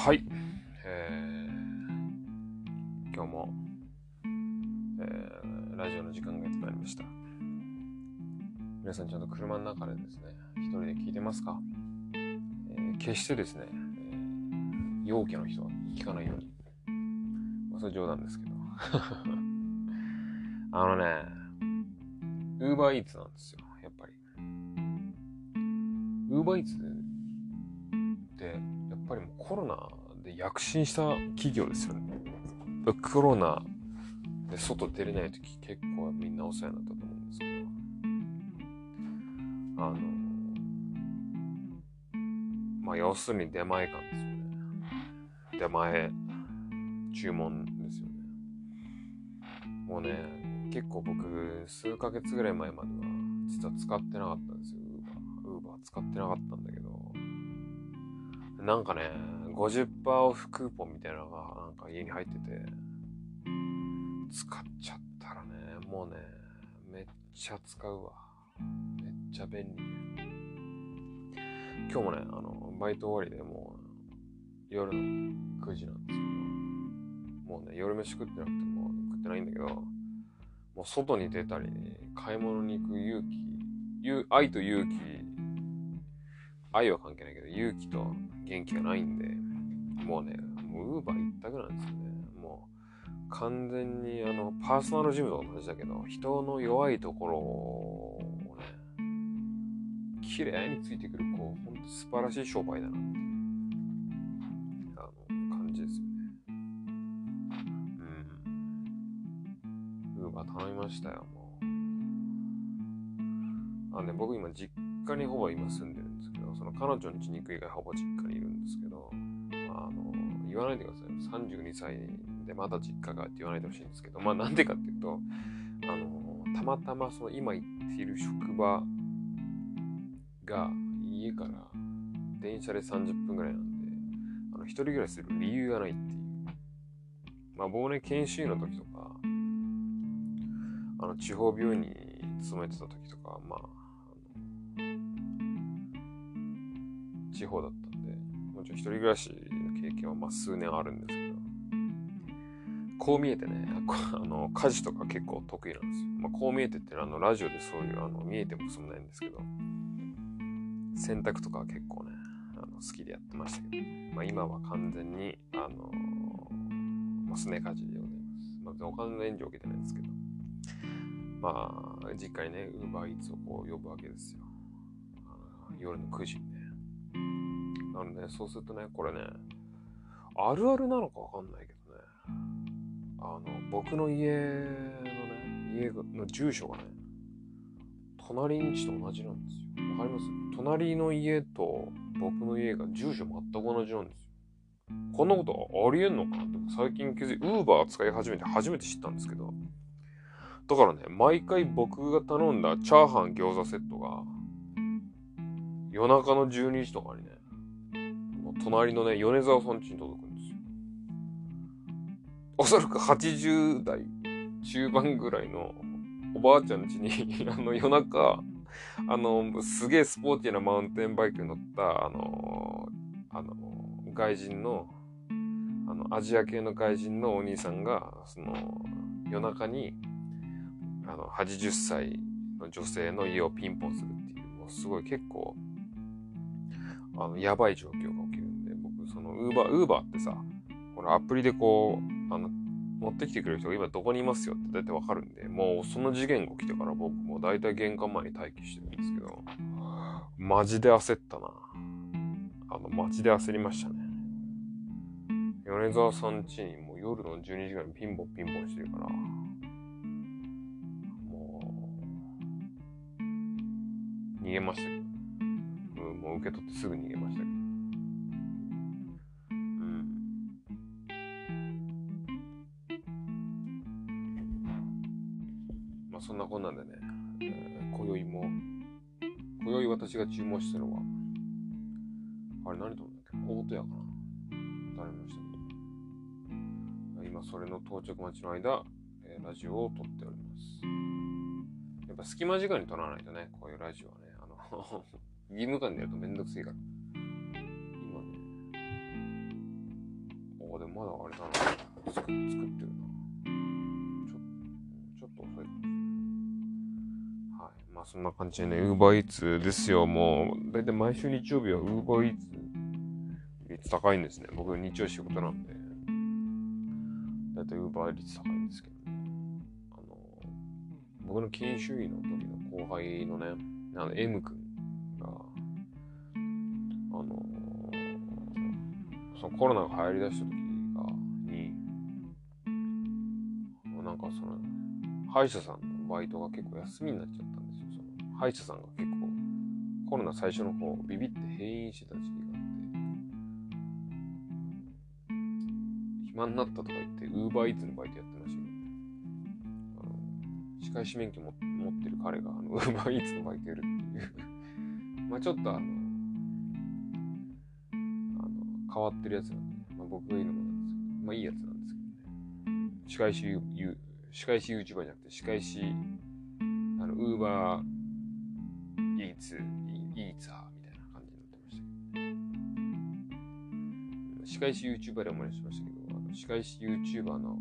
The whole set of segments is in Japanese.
はい、えー、今日も、えー、ラジオの時間がやってまいりました。皆さんちゃんと車の中でですね一人で聞いてますか、えー、決してですね、えー、陽気の人は聞かないように。まあそれ冗談ですけど。あのねウーバーイーツなんですよやっぱり。ウーバーイーツってぱりもうコロナで躍進した企業ですよね。コロナで外出れない時結構みんなお世話になったと思うんですけど、あの、まあ要するに出前館ですよね。出前、注文ですよね。もうね、結構僕、数ヶ月ぐらい前までは実は使ってなかったんですよ、ウーバー。ウーバー使ってなかったんだけど、なんかね、50%オフクーポンみたいなのがなんか家に入ってて、使っちゃったらね、もうね、めっちゃ使うわ。めっちゃ便利。今日もね、あの、バイト終わりでもう夜の9時なんですけど、もうね、夜飯食ってなくても食ってないんだけど、もう外に出たり、買い物に行く勇気、愛と勇気、愛は関係ないけど、勇気と元気がないんで、もうね、もうウーバー一択なんですよね。もう完全にあのパーソナルジムと同じだけど、人の弱いところをね、綺麗についてくる、こう、ほんと素晴らしい商売だなってあの感じですよね。うん。ウーバー頼みましたよ、もう。あね、僕今実家にほぼ今住んでるんですけど、その彼女の家に行く以外ほぼ実家にいるんですけど、あの、言わないでください。32歳でまだ実家がって言わないでほしいんですけど、まあなんでかっていうと、あの、たまたまその今行っている職場が家から電車で30分ぐらいなんで、あの、一人暮らしする理由がないっていう。まあ僕ね、研修医の時とか、あの、地方病院に勤めてた時とか、まあ、地方だったんで、もちろん一人暮らしの経験はまあ数年あるんですけど、こう見えてね、あの家事とか結構得意なんですよ。まあ、こう見えてってあのラジオでそういうあの見えてもそんないんですけど、洗濯とかは結構ね、あの好きでやってましたけど、まあ、今は完全に、あのまあ、すね家事でございます。まあ、お金の援助を受けてないんですけど、まあ、実家にね、ウーバーイーツをこう呼ぶわけですよ。夜の9時にね。なので、そうするとね、これね、あるあるなのかわかんないけどね、あの、僕の家のね、家の住所がね、隣んちと同じなんですよ。わかります？隣の家と僕の家が住所全く同じなんですよ。こんなことありえんのかな？って最近気づいてウーバー使い始めて初めて知ったんですけど、だからね、毎回僕が頼んだチャーハン餃子セットが、夜中の12時とかにね、隣のね、米沢さん家に届くんですよ。おそらく80代中盤ぐらいのおばあちゃん家に あの夜中、あの、すげえスポーティーなマウンテンバイクに乗った、あの、あの、外人の、あの、アジア系の外人のお兄さんが、その、夜中に、あの、80歳の女性の家をピンポンするっていう、すごい結構、あの、やばい状況が起きる、その、ウーバー、ウーバーってさ、このアプリでこう、あの、持ってきてくれる人が今どこにいますよって大体わかるんで、もうその次元が来てから僕も大体玄関前に待機してるんですけど、マジで焦ったな。あの、マジで焦りましたね。米沢さん家にもう夜の12時ぐらいにピンポンピンポンしてるから、もう、逃げましたけど、うん、もう受け取ってすぐ逃げましたけど。こんなんでね、えー、今宵も、今宵私が注文したのは、あれ何と思うんだっけ？大戸屋かな？頼みましたけど、今それの到着待ちの間、えー、ラジオを撮っております。やっぱ隙間時間に撮らないとね、こういうラジオはね、あの 義務感でやるとめんどくせえから。今ね、あ、でまだあれだな。作作ってる。そんな感じでね、ウーバーイーツですよ。もう、だいたい毎週日曜日はウーバーイーツ率高いんですね。僕日曜仕事なんで。だいたいウーバー率高いんですけどね。あの、僕の研修医の時の後輩のね、あの、M 君が、あの、そのコロナが流行りだした時が、に、なんかその、歯医者さんのバイトが結構休みになっちゃっ歯医者さんが結構、コロナ最初の方、ビビって閉院してた時期があって、暇になったとか言って、ウーバーイーツのバイトやってましたけど、あの、歯科医師免許も持ってる彼が、あの、ウーバーイーツのバイトやるっていう。まあちょっとあの、あの、変わってるやつなんで、まあ僕が言うのもなんですけど、まあいいやつなんですけどね。歯科医師、歯科医師 YouTuber じゃなくて、歯科医師、あの、ウーバーツ、イーツァーみたいな感じになってましたけど、歯科医師 YouTuber で思い出しましたけど、あの歯科医師 YouTuber の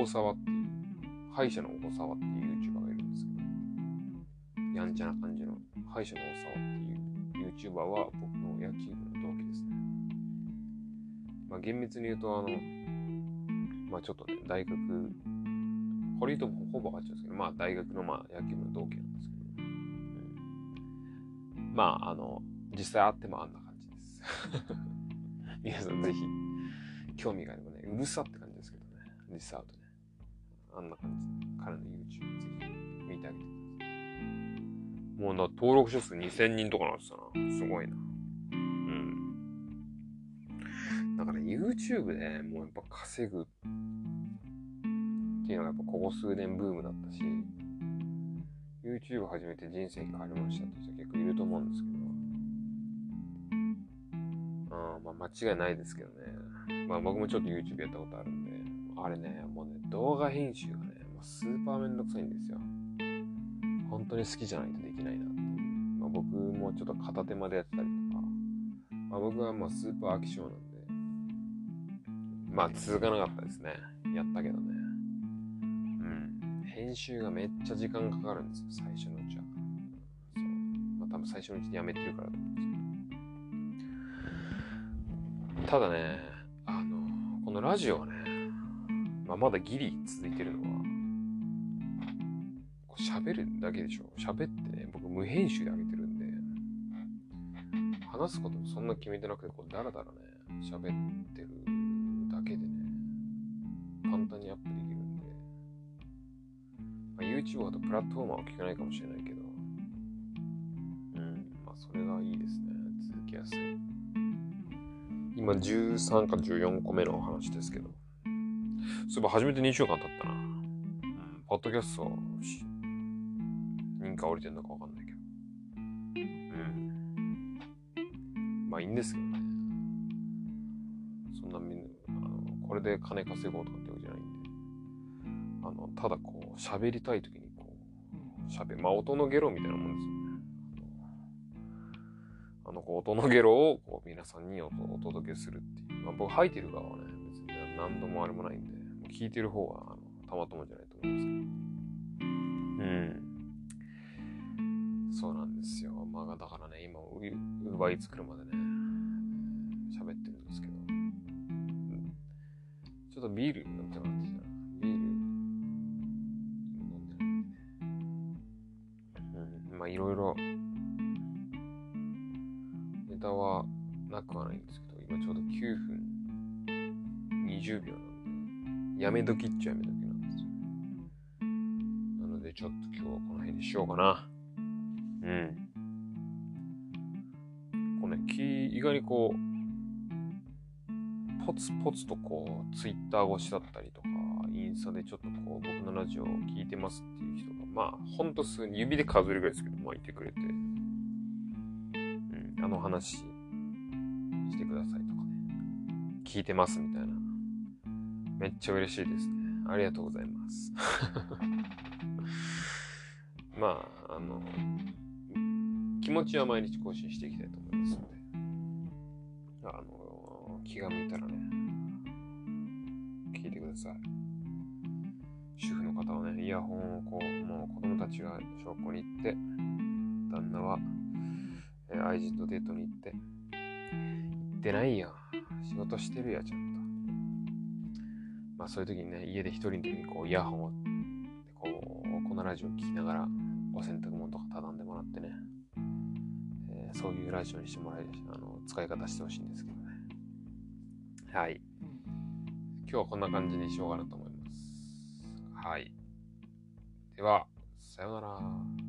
大沢っていう、歯医者の大沢っていう YouTuber がいるんですけど、やんちゃな感じの歯医者の大沢っていう YouTuber は僕の野球部の同期ですね。まあ厳密に言うと、あの、まあちょっとね、大学、これ言うとほぼ勝っちゃうんですけど、まあ大学のまあ野球部の同期なんで、まああの、実際会ってもあんな感じです。皆さんぜひ、興味があればね、うるさって感じですけどね、実際会うとね、あんな感じ、彼の YouTube ぜひ見てあげてください。もうな、登録者数2000人とかなんですよな。すごいな。うん。だから YouTube でもうやっぱ稼ぐっていうのがやっぱここ数年ブームだったし、YouTube 始めて人生変わりましたって人結構いると思うんですけど、あまあ間違いないですけどね。まあ僕もちょっと YouTube やったことあるんで、あれね、もうね、動画編集がね、もうスーパーめんどくさいんですよ。本当に好きじゃないとできないなっていう。まあ僕もちょっと片手までやってたりとか、まあ僕はまあスーパー飽き性なんで、まあ続かなかったですね。やったけどね。うん。編集がめっちゃ時間かかるんですよ、最初のうちは。そう。まあ多分最初のうちでやめてるからと思うんですけど。ただね、あの、このラジオはね、まあまだギリ続いてるのは、こう喋るだけでしょ。喋ってね、僕無編集で上げてるんで、話すこともそんな決めてなくて、こうダラダラね、喋ってる YouTube だとプラットフォーマーは聞かないかもしれないけど、うん、まあそれがいいですね。続きやすい。今13か14個目の話ですけど、そういえば初めて2週間経ったな。うん、ポッドキャスト、認可降りてんのかわかんないけど。うん。まあいいんですけどね。そんなみんな、あの、これで金稼ごうとかってわけじゃないんで。あの、ただこう、喋りたいときに喋、まあ音のゲロみたいなもんですよね。あの、こう音のゲロをこう皆さんにおお届けするっていう。まあ僕吐いてる側はね、別に何度もあれもないんで、もう聞いてる方は、あの、たまともじゃないと思うんですけど。うん。そうなんですよ。まあだからね、今、ウーバーイーツ来るまでね、喋ってるんですけど。うんちょっとビール飲みたくなってきたやめ時っちゃやめ時なんですよ。なのでちょっと今日はこの辺にしようかな。うん。こうね、き意外にこう、ポツポツとこう、ツイッター越しだったりとか、インスタでちょっとこう、僕のラジオを聞いてますっていう人が、まあ、ほんと数に指で数えるぐらいですけど、まあ、いてくれて、うん、あの話してくださいとかね、聞いてますみたいな、めっちゃ嬉しいですね。ありがとうございます。まあ、あの、気持ちは毎日更新していきたいと思いますので、あの、気が向いたらね、聞いてください。主婦の方はね、イヤホンをこう、もう子供たちが小学校に行って、旦那は、え愛人とデートに行って、行ってないよ。仕事してるや、ちゃんと。まあそういう時にね、家で一人の時にこう、イヤホンを、こう、このラジオを聞きながら、お洗濯物とか畳んでもらってね、えーそういうラジオにしてもらい、あの、使い方してほしいんですけどね。はい。今日はこんな感じにしようかなと思います。はい。では、さようなら。